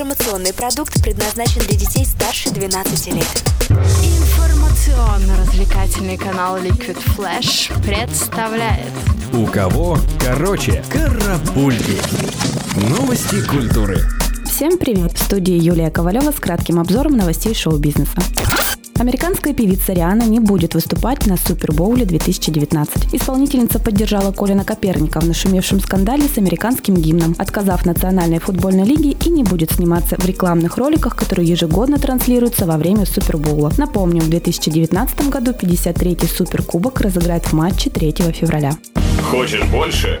Информационный продукт предназначен для детей старше 12 лет. Информационно-развлекательный канал Liquid Flash представляет У кого короче карапульки. Новости культуры. Всем привет! В студии Юлия Ковалева с кратким обзором новостей шоу-бизнеса. Американская певица Риана не будет выступать на Супербоуле 2019. Исполнительница поддержала Колина Коперника в нашумевшем скандале с американским гимном, отказав Национальной футбольной лиге и не будет сниматься в рекламных роликах, которые ежегодно транслируются во время Супербоула. Напомним, в 2019 году 53-й Суперкубок разыграет в матче 3 февраля. Хочешь больше?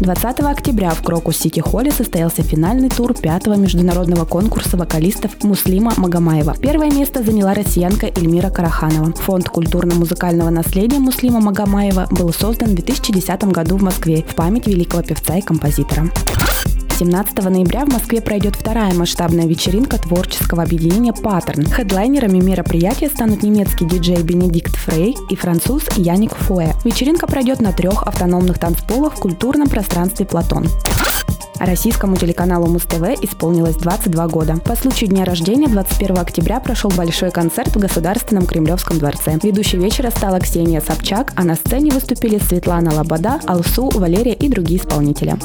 20 октября в Крокус Сити Холле состоялся финальный тур пятого международного конкурса вокалистов Муслима Магомаева. Первое место заняла россиянка Эльмира Караханова. Фонд культурно-музыкального наследия Муслима Магомаева был создан в 2010 году в Москве в память великого певца и композитора. 17 ноября в Москве пройдет вторая масштабная вечеринка творческого объединения «Паттерн». Хедлайнерами мероприятия станут немецкий диджей Бенедикт Фрей и француз Яник Фуэ. Вечеринка пройдет на трех автономных танцполах в культурном пространстве «Платон». Российскому телеканалу Муз-ТВ исполнилось 22 года. По случаю дня рождения 21 октября прошел большой концерт в Государственном Кремлевском дворце. Ведущей вечера стала Ксения Собчак, а на сцене выступили Светлана Лобода, Алсу, Валерия и другие исполнители.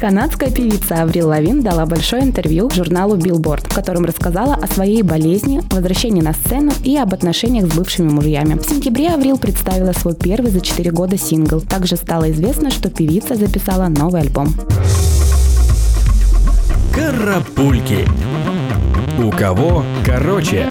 Канадская певица Аврил Лавин дала большое интервью журналу Billboard, в котором рассказала о своей болезни, возвращении на сцену и об отношениях с бывшими мужьями. В сентябре Аврил представила свой первый за 4 года сингл. Также стало известно, что певица записала новый альбом. Карапульки. У кого короче.